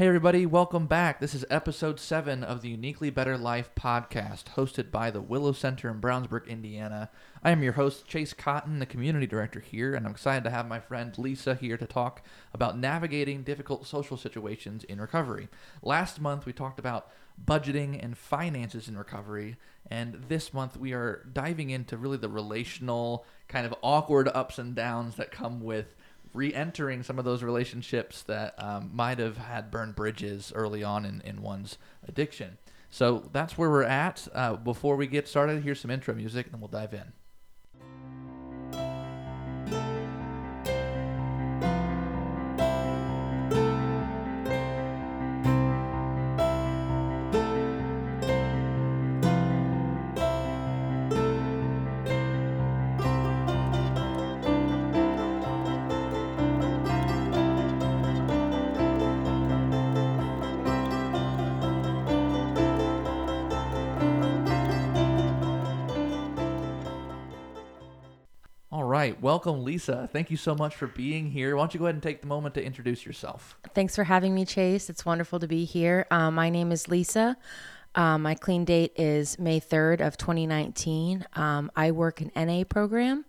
Hey, everybody, welcome back. This is episode seven of the Uniquely Better Life podcast, hosted by the Willow Center in Brownsburg, Indiana. I am your host, Chase Cotton, the community director here, and I'm excited to have my friend Lisa here to talk about navigating difficult social situations in recovery. Last month, we talked about budgeting and finances in recovery, and this month, we are diving into really the relational, kind of awkward ups and downs that come with re-entering some of those relationships that um, might have had burned bridges early on in, in one's addiction. So that's where we're at. Uh, before we get started, here's some intro music, and we'll dive in. Right, welcome, Lisa. Thank you so much for being here. Why don't you go ahead and take the moment to introduce yourself? Thanks for having me, Chase. It's wonderful to be here. Um, my name is Lisa. Um, my clean date is May 3rd of 2019. Um, I work an NA program,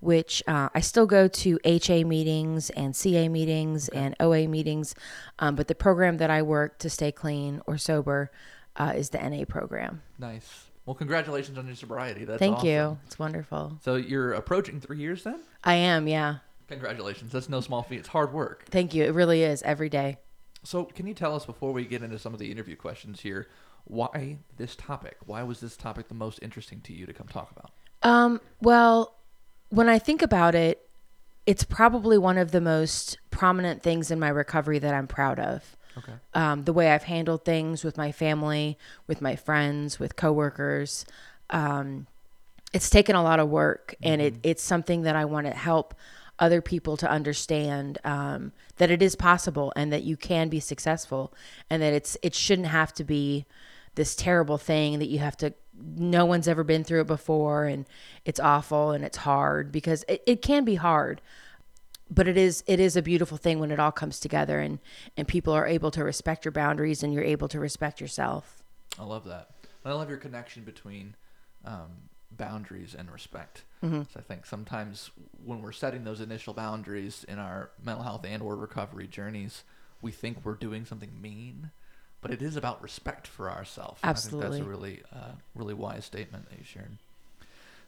which uh, I still go to HA meetings and CA meetings and OA meetings, um, but the program that I work to stay clean or sober uh, is the NA program. Nice. Well, congratulations on your sobriety. That's Thank awesome. you. It's wonderful. So you're approaching three years then? I am, yeah. Congratulations. That's no small feat. It's hard work. Thank you. It really is every day. So, can you tell us before we get into some of the interview questions here, why this topic? Why was this topic the most interesting to you to come talk about? Um, well, when I think about it, it's probably one of the most prominent things in my recovery that I'm proud of. Okay. Um, the way I've handled things with my family, with my friends, with coworkers. Um, it's taken a lot of work, and it, it's something that I want to help other people to understand um, that it is possible and that you can be successful, and that it's it shouldn't have to be this terrible thing that you have to no one's ever been through it before and it's awful and it's hard because it, it can be hard but it is it is a beautiful thing when it all comes together and and people are able to respect your boundaries and you're able to respect yourself I love that. And I love your connection between um, boundaries and respect. Mm-hmm. So I think sometimes when we're setting those initial boundaries in our mental health and or recovery journeys, we think we're doing something mean, but it is about respect for ourselves. I think Absolutely. that's a really, uh, really wise statement that you shared.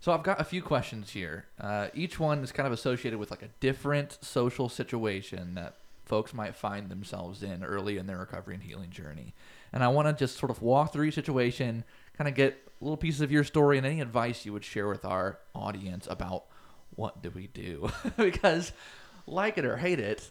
So I've got a few questions here. Uh, each one is kind of associated with like a different social situation that folks might find themselves in early in their recovery and healing journey. And I want to just sort of walk through each situation, kind of get little pieces of your story and any advice you would share with our audience about what do we do? because like it or hate it,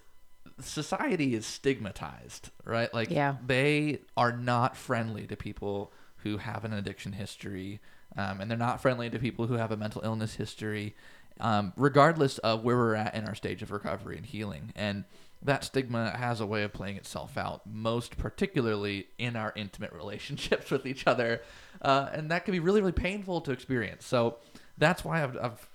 society is stigmatized, right? Like Yeah. they are not friendly to people who have an addiction history, um, and they're not friendly to people who have a mental illness history, um, regardless of where we're at in our stage of recovery and healing. And that stigma has a way of playing itself out, most particularly in our intimate relationships with each other, uh, and that can be really, really painful to experience. So that's why I've, I've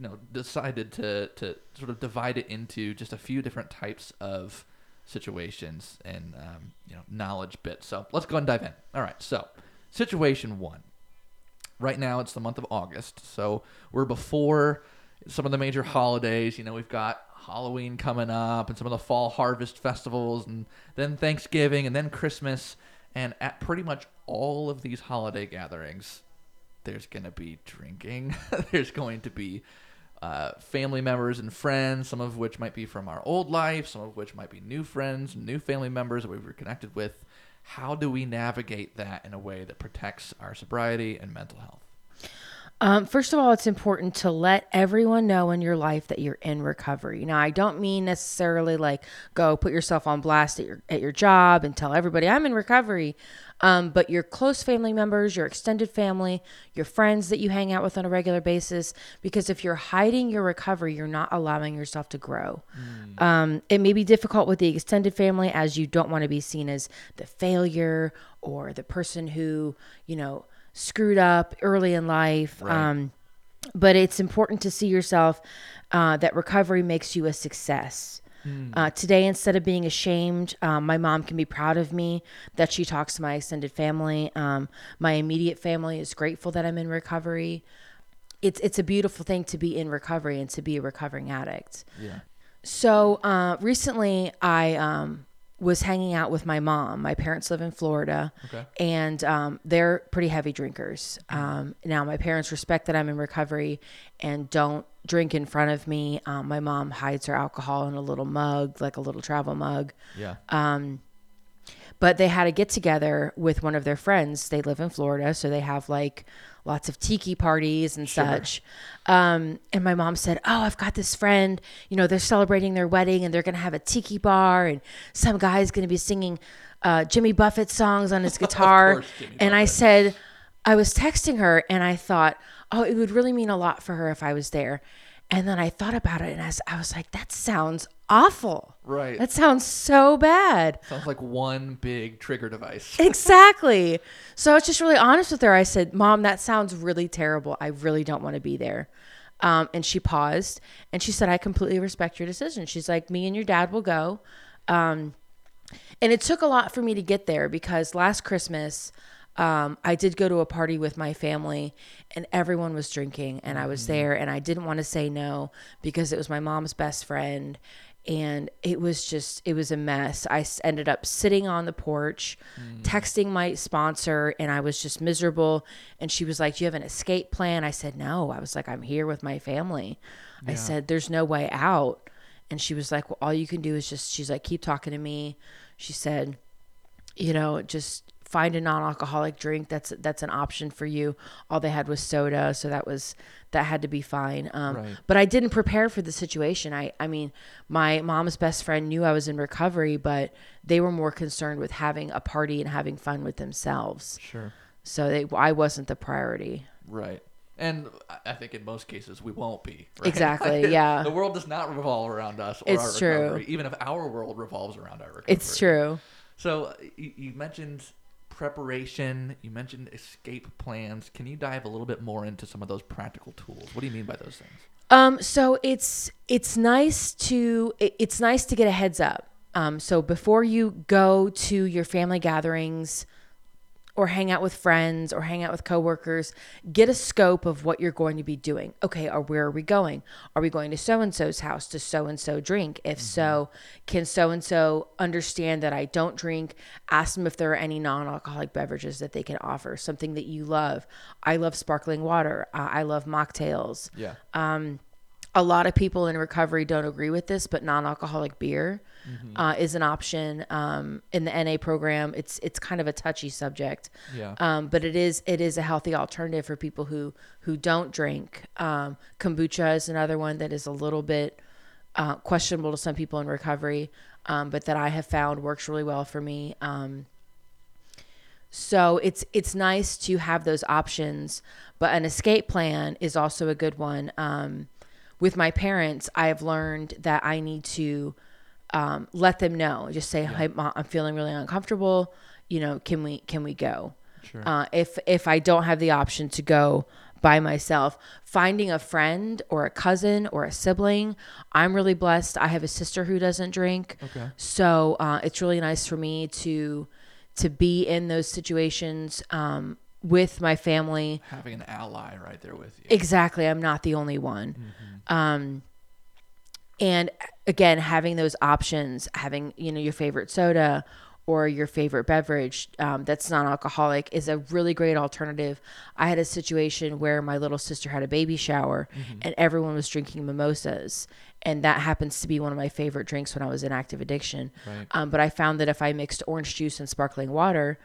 you know decided to to sort of divide it into just a few different types of situations and um, you know knowledge bits. So let's go and dive in. All right. So situation one. Right now it's the month of August, so we're before some of the major holidays. You know we've got Halloween coming up and some of the fall harvest festivals, and then Thanksgiving and then Christmas. And at pretty much all of these holiday gatherings, there's going to be drinking. there's going to be uh, family members and friends, some of which might be from our old life, some of which might be new friends, new family members that we've reconnected with. How do we navigate that in a way that protects our sobriety and mental health? Um, first of all, it's important to let everyone know in your life that you're in recovery. Now, I don't mean necessarily like go put yourself on blast at your at your job and tell everybody I'm in recovery. Um, but your close family members, your extended family, your friends that you hang out with on a regular basis, because if you're hiding your recovery, you're not allowing yourself to grow. Um, it may be difficult with the extended family as you don't want to be seen as the failure or the person who, you know, screwed up early in life. Right. Um, but it's important to see yourself uh, that recovery makes you a success. Uh, today, instead of being ashamed, um, my mom can be proud of me that she talks to my extended family. Um, my immediate family is grateful that I'm in recovery. It's it's a beautiful thing to be in recovery and to be a recovering addict. Yeah. So uh, recently, I um, was hanging out with my mom. My parents live in Florida, Okay. and um, they're pretty heavy drinkers. Um, now, my parents respect that I'm in recovery and don't drink in front of me. Um, my mom hides her alcohol in a little mug, like a little travel mug. Yeah. Um, But they had a get together with one of their friends. They live in Florida, so they have like lots of tiki parties and such. Um, and my mom said, "Oh, I've got this friend. You know, they're celebrating their wedding, and they're gonna have a tiki bar, and some guy's gonna be singing uh, Jimmy Buffett songs on his guitar." course, and I said, I was texting her, and I thought, "Oh, it would really mean a lot for her if I was there." And then I thought about it, and I was, I was like, "That sounds awful. Right. That sounds so bad." Sounds like one big trigger device. exactly. So I was just really honest with her. I said, Mom, that sounds really terrible. I really don't want to be there. Um, and she paused and she said, I completely respect your decision. She's like, Me and your dad will go. Um, and it took a lot for me to get there because last Christmas, um, I did go to a party with my family and everyone was drinking and I was there and I didn't want to say no because it was my mom's best friend and it was just it was a mess. I ended up sitting on the porch texting my sponsor and I was just miserable and she was like, "Do you have an escape plan?" I said, "No." I was like, "I'm here with my family." I said, "There's no way out." And she was like, "Well, all you can do is just she's like, keep talking to me." She said, you know, just find a non-alcoholic drink that's that's an option for you. All they had was soda, so that was that had to be fine. Um, Right. But I didn't prepare for the situation. I I mean, my mom's best friend knew I was in recovery, but they were more concerned with having a party and having fun with themselves. Sure. So they I wasn't the priority. Right. And I- think in most cases we won't be. Right? Exactly, yeah. the world does not revolve around us or It's our true. even if our world revolves around our recovery. It's true. So you mentioned preparation. You mentioned escape plans. Can you dive a little bit more into some of those practical tools? What do you mean by those things? Um, so it's it's nice to it- it's nice to get a heads up. Um, so before you go to your family gatherings or hang out with friends or hang out with coworkers, get a scope of what you're going to be doing. Okay, or where are we going? Are we going to so and so's house to so and so drink? If so, can so and so understand that I don't drink? Ask them if there are any non-alcoholic beverages that they can offer. Something that you love. I love sparkling water. Uh, I love mocktails Yeah. Um, a lot of people in recovery don't agree with this, but non-alcoholic beer uh, is an option um, in the NA program. It's it's kind of a touchy subject, Yeah. um, but it is it is a healthy alternative for people who who don't drink. Um, kombucha is another one that is a little bit uh, questionable to some people in recovery, um, but that I have found works really well for me. Um, so it's it's nice to have those options, but an escape plan is also a good one. Um, with my parents, I have learned that I need to um, let them know. Just say, "Hey, mom, I'm feeling really uncomfortable. You know, can we can we go?" Sure. Uh, if if I don't have the option to go by myself, finding a friend or a cousin or a sibling, I'm really blessed. I have a sister who doesn't drink, Okay. so uh, it's really nice for me to to be in those situations um, with my family. Having an ally right there with you. Exactly, I'm not the only one. Um, and again, having those options, having you know your favorite soda or your favorite beverage um, that's non-alcoholic is a really great alternative. I had a situation where my little sister had a baby shower, and everyone was drinking mimosas, and that happens to be one of my favorite drinks when I was in active addiction. Right. Um, but I found that if I mixed orange juice and sparkling water,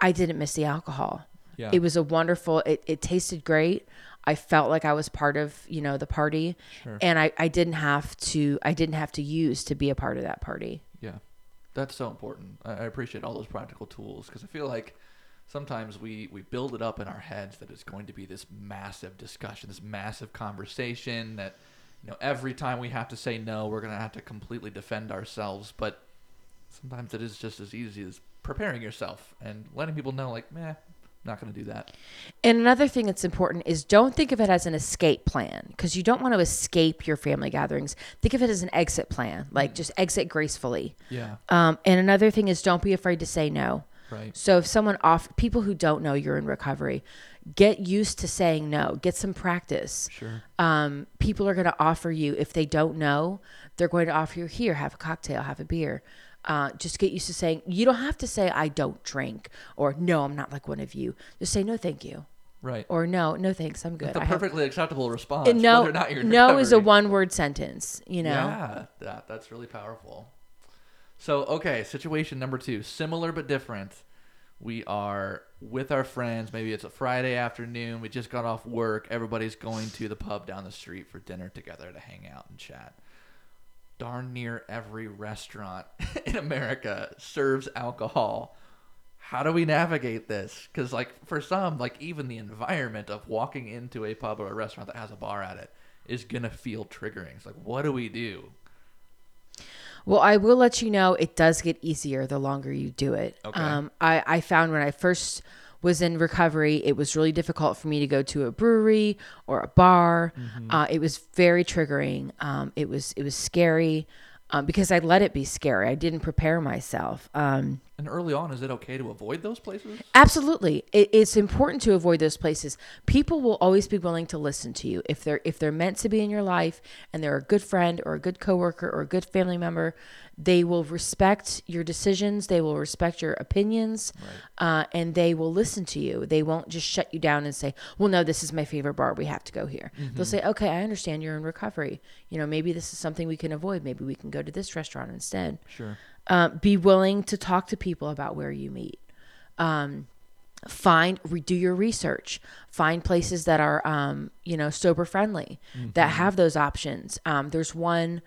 I didn't miss the alcohol. Yeah. It was a wonderful. It, it tasted great. I felt like I was part of you know the party, Sure. and I, I didn't have to I didn't have to use to be a part of that party. Yeah, that's so important. I, I appreciate all those practical tools because I feel like sometimes we we build it up in our heads that it's going to be this massive discussion, this massive conversation that you know every time we have to say no, we're gonna have to completely defend ourselves. But sometimes it is just as easy as preparing yourself and letting people know, like, meh, not going to do that. And another thing that's important is don't think of it as an escape plan because you don't want to escape your family gatherings. Think of it as an exit plan, like just exit gracefully. Yeah. Um, and another thing is don't be afraid to say no. Right. So if someone off people who don't know you're in recovery, get used to saying no. Get some practice. Sure. Um, people are going to offer you if they don't know, they're going to offer you here, have a cocktail, have a beer. Uh, just get used to saying you don't have to say I don't drink or no, I'm not like one of you. Just say no, thank you, Right. or no, no thanks, I'm good. It's a I have- perfectly acceptable response. and no, whether or not you're no is a one word sentence. You know. Yeah, that, that's really powerful. So, okay, situation number two, similar but different. We are with our friends. Maybe it's a Friday afternoon. We just got off work. Everybody's going to the pub down the street for dinner together to hang out and chat. Darn near every restaurant in America serves alcohol. How do we navigate this? Because, like, for some, like, even the environment of walking into a pub or a restaurant that has a bar at it is going to feel triggering. It's like, what do we do? Well, I will let you know it does get easier the longer you do it. Okay. Um, I, I found when I first was in recovery, it was really difficult for me to go to a brewery or a bar. Uh, it was very triggering. Um, it was it was scary um, because I let it be scary. I didn't prepare myself. Um, And early on, is it okay to avoid those places? Absolutely, it, it's important to avoid those places. People will always be willing to listen to you if they're if they're meant to be in your life and they're a good friend or a good coworker or a good family member. They will respect your decisions. They will respect your opinions, uh, and they will listen to you. They won't just shut you down and say, "Well, no, this is my favorite bar. We have to go here." They'll say, "Okay, I understand you're in recovery. You know, maybe this is something we can avoid. Maybe we can go to this restaurant instead." Sure. Uh, be willing to talk to people about where you meet. Um, find do your research. Find places that are um, you know sober friendly that have those options. Um, there's one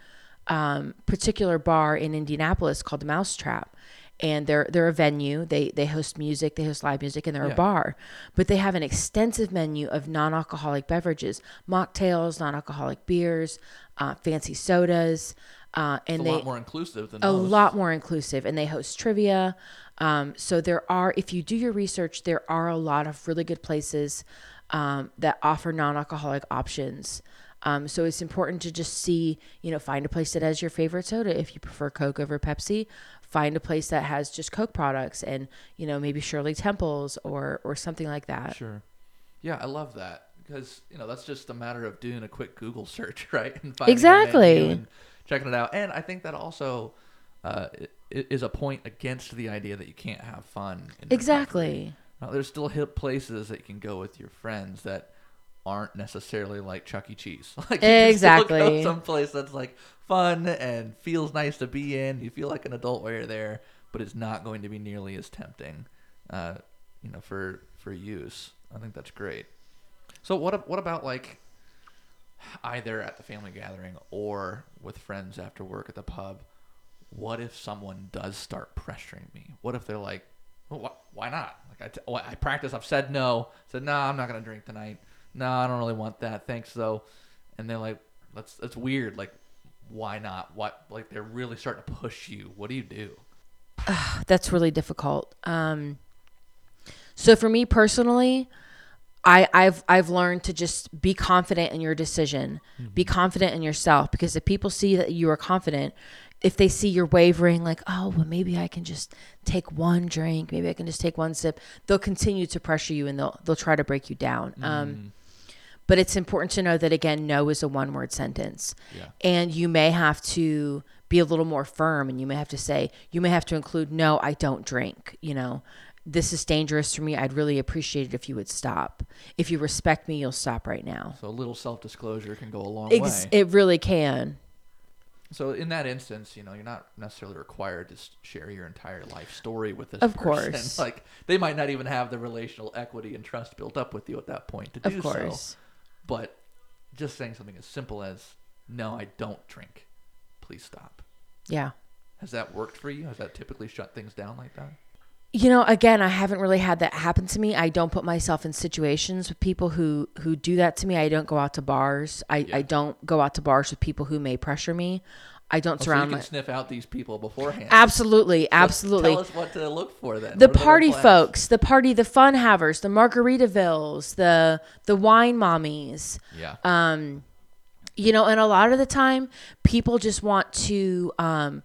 um, particular bar in Indianapolis called the Mousetrap. And they're they're a venue. They they host music, they host live music, and they're Yeah. a bar. But they have an extensive menu of non-alcoholic beverages, mocktails, non-alcoholic beers, uh, fancy sodas, uh, and It's a they lot more inclusive than a most. lot more inclusive and they host trivia um, so there are if you do your research there are a lot of really good places um, that offer non-alcoholic options um, so it's important to just see you know find a place that has your favorite soda if you prefer coke over pepsi find a place that has just coke products and you know maybe shirley temples or or something like that Sure. Yeah, I love that because you know that's just a matter of doing a quick Google search, right? And Exactly. and checking it out. And I think that also uh, is a point against the idea that you can't have fun. in exactly Now, there's still hip places that you can go with your friends that aren't necessarily like Chuck E. Cheese. Like you can still Exactly. someplace that's like fun and feels nice to be in. You feel like an adult while you're there, but it's not going to be nearly as tempting, uh, you know, for for use. I think that's great. So what what about like either at the family gathering or with friends after work at the pub? What if someone does start pressuring me? What if they're like, well, wh- why not? Like I, t- I practice. I've said no. Said no. I'm not gonna drink tonight. No, I don't really want that. Thanks though. And they're like, that's that's weird. Like, why not? What? Like they're really starting to push you. What do you do? that's really difficult. Um, so for me personally, I, I've I've learned to just be confident in your decision, be confident in yourself. Because if people see that you are confident, if they see you're wavering, like oh well maybe I can just take one drink, maybe I can just take one sip, they'll continue to pressure you and they'll they'll try to break you down. Um, but it's important to know that again, no is a one word sentence. Yeah. And you may have to be a little more firm and you may have to say, you may have to include, no, I don't drink. You know, this is dangerous for me. I'd really appreciate it if you would stop. If you respect me, you'll stop right now. So a little self disclosure can go a long Ex- way. it really can. So in that instance, you know, you're not necessarily required to share your entire life story with this Of person. course. Like they might not even have the relational equity and trust built up with you at that point to do Of course. so. But just saying something as simple as "No, I don't drink. Please stop." Yeah. Has that worked for you? Has that typically shut things down like that? You know, again, I haven't really had that happen to me. I don't put myself in situations with people who who do that to me. I don't go out to bars. I, Yeah. I don't go out to bars with people who may pressure me. I don't Oh, so surround you my can sniff out these people beforehand. absolutely, So absolutely. Tell us what to look for then. the What are red party folks, the party, the fun havers, the Margaritavilles, the the wine mommies. Yeah. Um, you know, and a lot of the time, people just want to um,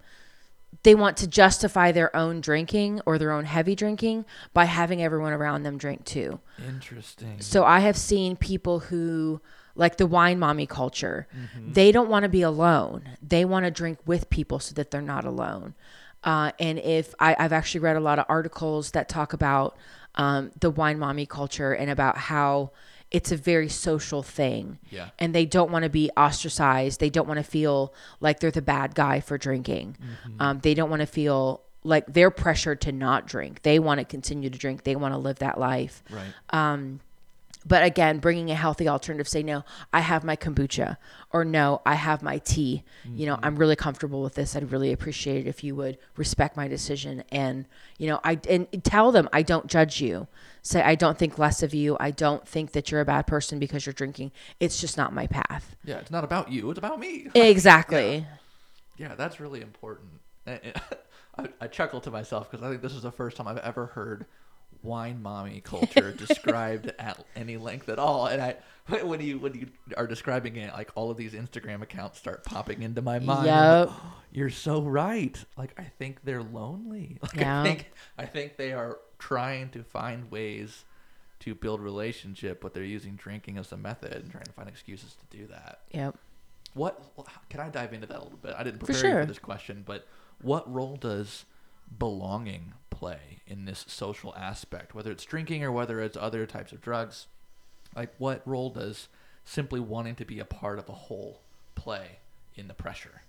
they want to justify their own drinking or their own heavy drinking by having everyone around them drink too. Interesting. So I have seen people who like the wine mommy culture. Mm-hmm. They don't want to be alone. They want to drink with people so that they're not alone. Uh, and if I, I've actually read a lot of articles that talk about um, the wine mommy culture and about how it's a very social thing. Yeah. And they don't want to be ostracized. They don't want to feel like they're the bad guy for drinking. Mm-hmm. Um, they don't want to feel like they're pressured to not drink. They want to continue to drink. They want to live that life. Right. Um, but again, bringing a healthy alternative, say, no, I have my kombucha, or no, I have my tea. You know, I'm really comfortable with this. I'd really appreciate it if you would respect my decision. And, you know, I, and tell them I don't judge you. Say, I don't think less of you. I don't think that you're a bad person because you're drinking. It's just not my path. Yeah. It's not about you. It's about me. Exactly. Yeah, that's really important. I, I chuckle to myself because I think this is the first time I've ever heard wine mommy culture described at any length at all. And I, when you when you are describing it, like all of these Instagram accounts start popping into my mind. Yep. Oh, you're so right. Like I think they're lonely. Like Yeah. I think I think they are trying to find ways to build relationship, but they're using drinking as a method and trying to find excuses to do that. Yep. What can I dive into that a little bit? I didn't For prepare you for this question, but what role does belonging play in this social aspect, whether it's drinking or whether it's other types of drugs? Like, what role does simply wanting to be a part of a whole play in the pressure?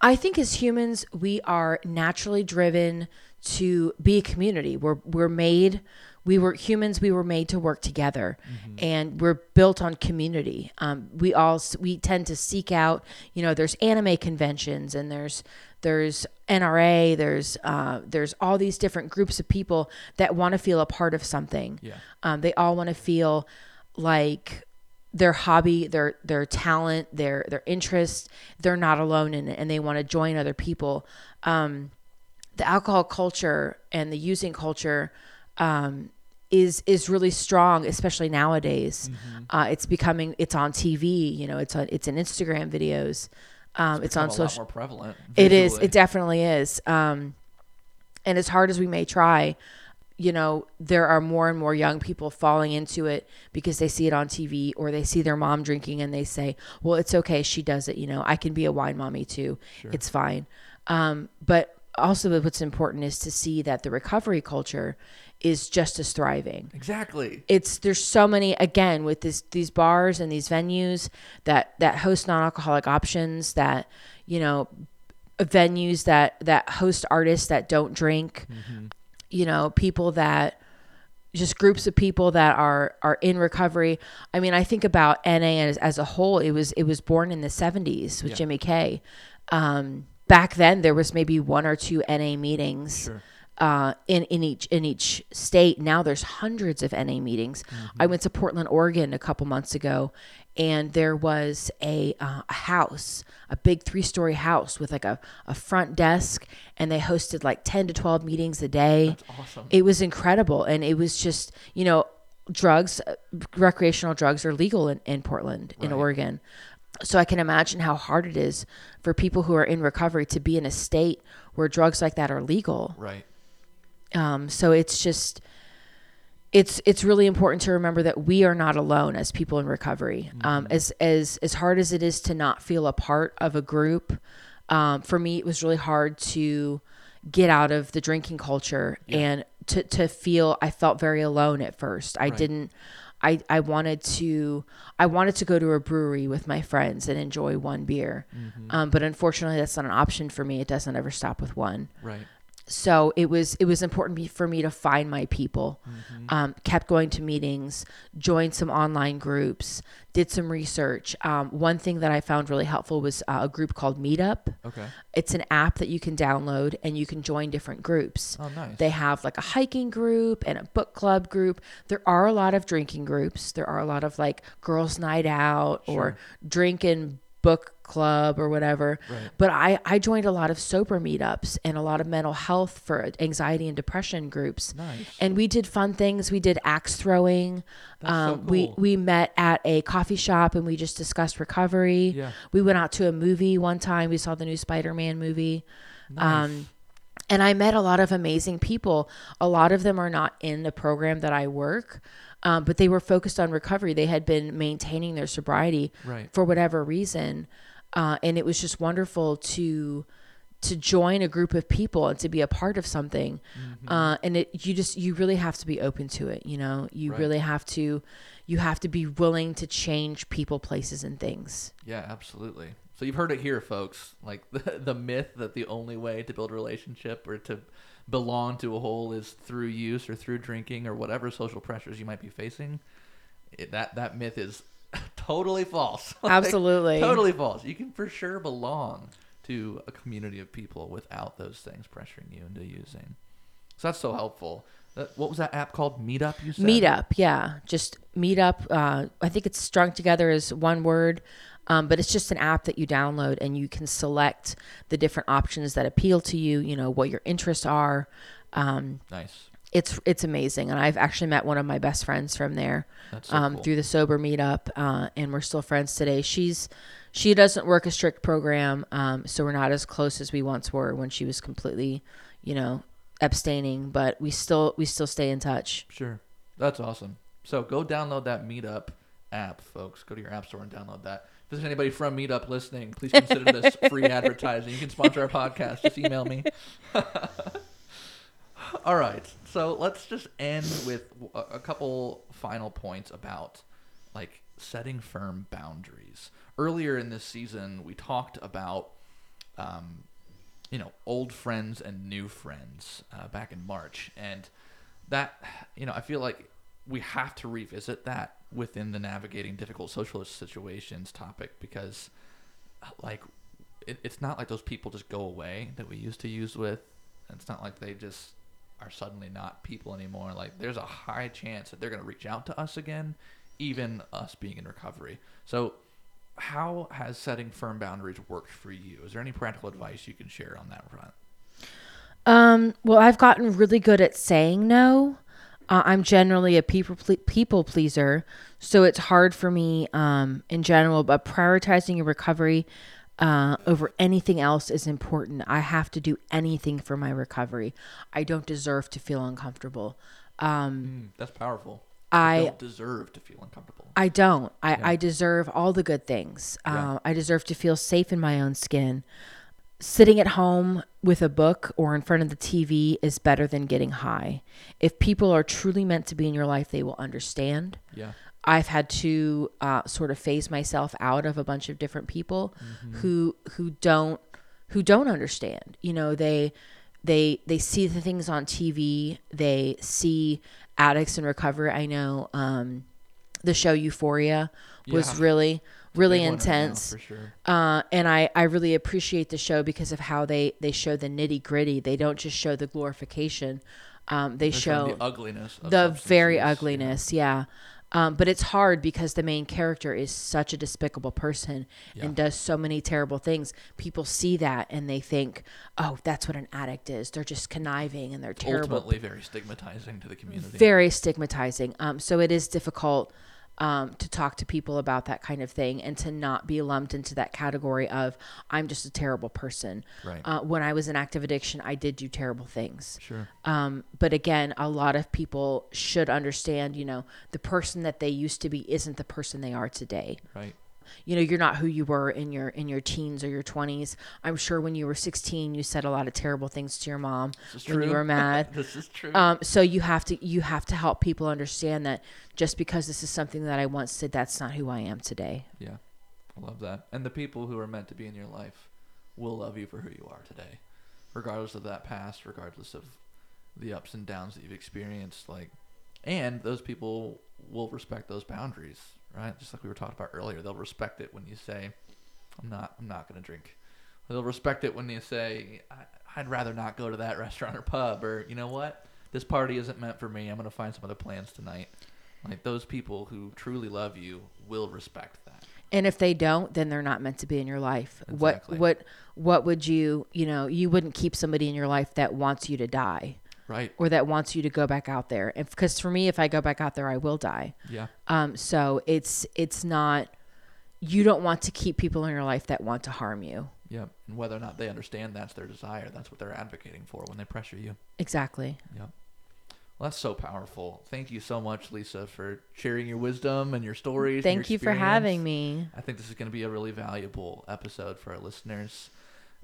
I think as humans, we are naturally driven to be a community. We're we're made. We were humans. We were made to work together, and we're built on community. Um, we all we tend to seek out. You know, there's anime conventions, and there's there's NRA. There's uh, there's all these different groups of people that want to feel a part of something. Yeah. Um, they all want to feel like their hobby, their their talent, their their interest, they're not alone in it, and they want to join other people. Um, the alcohol culture and the using culture um, is is really strong, especially nowadays. Uh, it's becoming it's on TV. You know, it's on it's in Instagram videos. Um, it's, on a lot social. more prevalent. It is. It definitely is. Um, and as hard as we may try, you know, there are more and more young people falling into it because they see it on TV or they see their mom drinking and they say, well, it's okay. She does it. You know, I can be a wine mommy too. It's fine. Um, but also, what's important is to see that the recovery culture is just as thriving exactly. it's there's so many again with this these bars and these venues that that host non-alcoholic options that you know venues that that host artists that don't drink you know people that just groups of people that are are in recovery i mean i think about na as, as a whole it was it was born in the 70s with Yeah. jimmy k um back then there was maybe one or two na meetings Sure. Uh, in in each in each state. Now there's hundreds of NA meetings. I went to Portland, Oregon, a couple months ago, and there was a uh, a house, a big three story house with like a, a front desk, and they hosted like ten to twelve meetings a day. That's awesome. It was incredible, and it was just you know drugs, uh, recreational drugs are legal in, in Portland, in Oregon. So I can imagine how hard it is for people who are in recovery to be in a state where drugs like that are legal. Right. Um, so it's just it's it's really important to remember that we are not alone as people in recovery. Um, as as as hard as it is to not feel a part of a group, um, for me it was really hard to get out of the drinking culture and to to feel I felt very alone at first. I Right. didn't. I, I wanted to I wanted to go to a brewery with my friends and enjoy one beer, um, but unfortunately that's not an option for me. It doesn't ever stop with one Right. So it was it was important for me to find my people um, kept going to meetings joined some online groups did some research um, one thing that i found really helpful was uh, a group called meetup Okay. it's an app that you can download and you can join different groups Oh, nice. they have like a hiking group and a book club group. There are a lot of drinking groups. There are a lot of like girls' night out or drinking book club or whatever. Right. But I, I joined a lot of sober meetups and a lot of mental health for anxiety and depression groups. Nice. And we did fun things. We did axe throwing. That's so um, We we met at a coffee shop and we just discussed recovery. Yeah. We went out to a movie one time. We saw the new Spider Man movie. Nice. Um, and I met a lot of amazing people. A lot of them are not in the program that I work, um, but they were focused on recovery. They had been maintaining their sobriety Right. for whatever reason, uh, and it was just wonderful to to join a group of people and to be a part of something. Mm-hmm. Uh, and it you just you really have to be open to it. You know, you Right. really have to you have to be willing to change people, places, and things. Yeah, absolutely. So you've heard it here, folks. Like the, the myth that the only way to build a relationship or to belong to a whole is through use or through drinking or whatever social pressures you might be facing. It, that that myth is totally false. Like, Absolutely. totally false. You can for sure belong to a community of people without those things pressuring you into using. So that's so helpful. What was that app called? Meetup. You said. Meetup, yeah, just meetup. Uh, I think it's strung together as one word, um, but it's just an app that you download and you can select the different options that appeal to you. You know what your interests are. Um, Nice. it's it's amazing, and I've actually met one of my best friends from there so um, cool. through the sober meetup, uh, and we're still friends today. She's she doesn't work a strict program, um, so we're not as close as we once were when she was completely, you know, abstaining. But we still we still stay in touch. Sure. That's awesome. So go download that Meetup app, folks. Go to your app store and download that. If there's anybody from Meetup listening, please consider this free advertising. You can sponsor our podcast. Just email me. All right. So let's just end with a, couple final points about like setting firm boundaries. Earlier in this season, we talked about um, you know, old friends and new friends uh, back in March. And that, you know, I feel like we have to revisit that within the navigating difficult social situations topic because, like, it, it's not like those people just go away that we used to use with. It's not like they just are suddenly not people anymore. Like, there's a high chance that they're going to reach out to us again, even us being in recovery. So, how has setting firm boundaries worked for you? Is there any practical advice you can share on that front? Um, well, I've gotten really good at saying no. Uh, I'm generally a people ple- people pleaser, so it's hard for me um, in general. But prioritizing your recovery uh, over anything else is important. I have to do anything for my recovery. I don't deserve to feel uncomfortable. Um, that's powerful. I- You don't deserve to feel uncomfortable. I don't. I, Yeah. I deserve all the good things. Yeah. Uh, I deserve to feel safe in my own skin. Sitting at home with a book or in front of the TV is better than getting high. If people are truly meant to be in your life, they will understand. Yeah. I've had to uh, sort of phase myself out of a bunch of different people who who don't who don't understand. You know, they they they see the things on TV. They see addicts in recovery. I know um, the show Euphoria was Yeah. really really Big one right now, intense. for sure. Uh, and I, I really appreciate the show because of how they, they show the nitty gritty. They don't just show the glorification. Um, they They're show the ugliness. Of the very substances, yeah. ugliness yeah um, but it's hard because the main character is such a despicable person Yeah. and does so many terrible things people see that and they think oh that's what an addict is they're just conniving and they're terrible Ultimately, very stigmatizing to the community. very stigmatizing um, so it is difficult um, to talk to people about that kind of thing and to not be lumped into that category of i'm just a terrible person Right. uh, when i was in active addiction i did do terrible things sure. um, but again, a lot of people should understand, you know, the person that they used to be isn't the person they are today. Right. You know, you're not who you were in your in your teens or your 20s. I'm sure when you were 16, you said a lot of terrible things to your mom This is when true. you were mad. this is true. Um, so you have to you have to help people understand that just because this is something that I once did, that's not who I am today. yeah. I love that. And the people who are meant to be in your life will love you for who you are today, regardless of that past, regardless of the ups and downs that you've experienced. Like, and those people will respect those boundaries, right? Just like we were talking about earlier, they'll respect it when you say, "I'm not, I'm not going to drink." They'll respect it when you say, I, "I'd rather not go to that restaurant or pub," or you know what, this party isn't meant for me. I'm going to find some other plans tonight. Like those people who truly love you will respect that. And if they don't, then they're not meant to be in your life. Exactly. What what what would you, you know, you wouldn't keep somebody in your life that wants you to die Right. or that wants you to go back out there. And because for me if I go back out there, I will die. Yeah. Um so it's it's not you don't want to keep people in your life that want to harm you. Yep. And whether or not they understand that's their desire, that's what they're advocating for when they pressure you. Exactly. Yep. Well, that's so powerful. Thank you so much, Lisa, for sharing your wisdom and your stories. Thank your you for having me. I think this is going to be a really valuable episode for our listeners.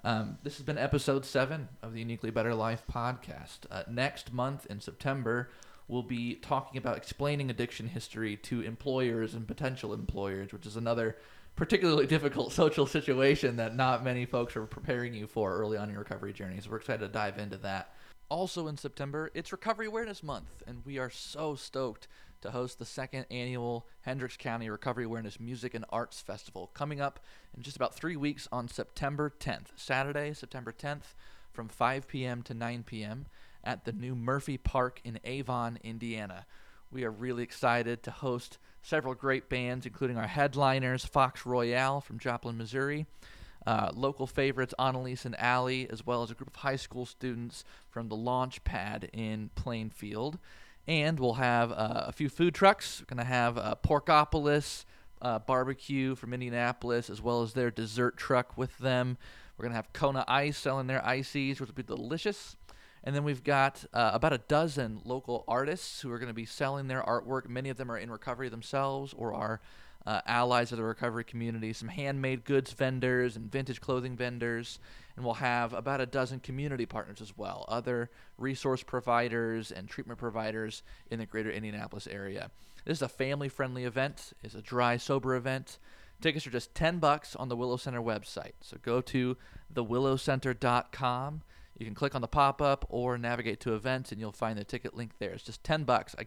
Um, this has been episode seven of the Uniquely Better Life podcast. Uh, next month in September, we'll be talking about explaining addiction history to employers and potential employers, which is another particularly difficult social situation that not many folks are preparing you for early on your recovery journey. So we're excited to dive into that. Also in September, it's Recovery Awareness Month, and we are so stoked to host the second annual Hendricks County Recovery Awareness Music and Arts Festival coming up in just about three weeks on September 10th, Saturday, September 10th, from 5 p.m. to 9 p.m. at the new Murphy Park in Avon, Indiana. We are really excited to host several great bands, including our headliners, Fox Royale from Joplin, Missouri, uh, local favorites Annalise and Allie, as well as a group of high school students from the Launch Pad in Plainfield. And we'll have uh, a few food trucks. We're going to have uh, Porkopolis uh, barbecue from Indianapolis, as well as their dessert truck with them. We're going to have Kona Ice selling their ices, which will be delicious. And then we've got uh, about a dozen local artists who are going to be selling their artwork. Many of them are in recovery themselves or are uh, allies of the recovery community, some handmade goods vendors and vintage clothing vendors. And we'll have about a dozen community partners as well, other resource providers and treatment providers in the greater Indianapolis area. This is a family friendly event, it's a dry, sober event. Tickets are just 10 bucks on the Willow Center website. So go to thewillowcenter.com. You can click on the pop up or navigate to events and you'll find the ticket link there. It's just 10 bucks. I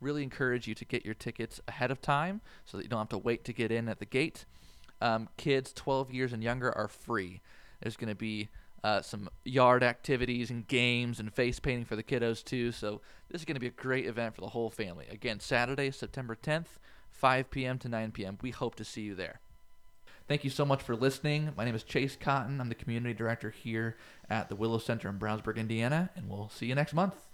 really encourage you to get your tickets ahead of time so that you don't have to wait to get in at the gate. Um, kids 12 years and younger are free. There's going to be uh, some yard activities and games and face painting for the kiddos too. So this is going to be a great event for the whole family. Again, Saturday, September 10th, 5 p.m. to 9 p.m. We hope to see you there. Thank you so much for listening. My name is Chase Cotton. I'm the community director here at the Willow Center in Brownsburg, Indiana, and we'll see you next month.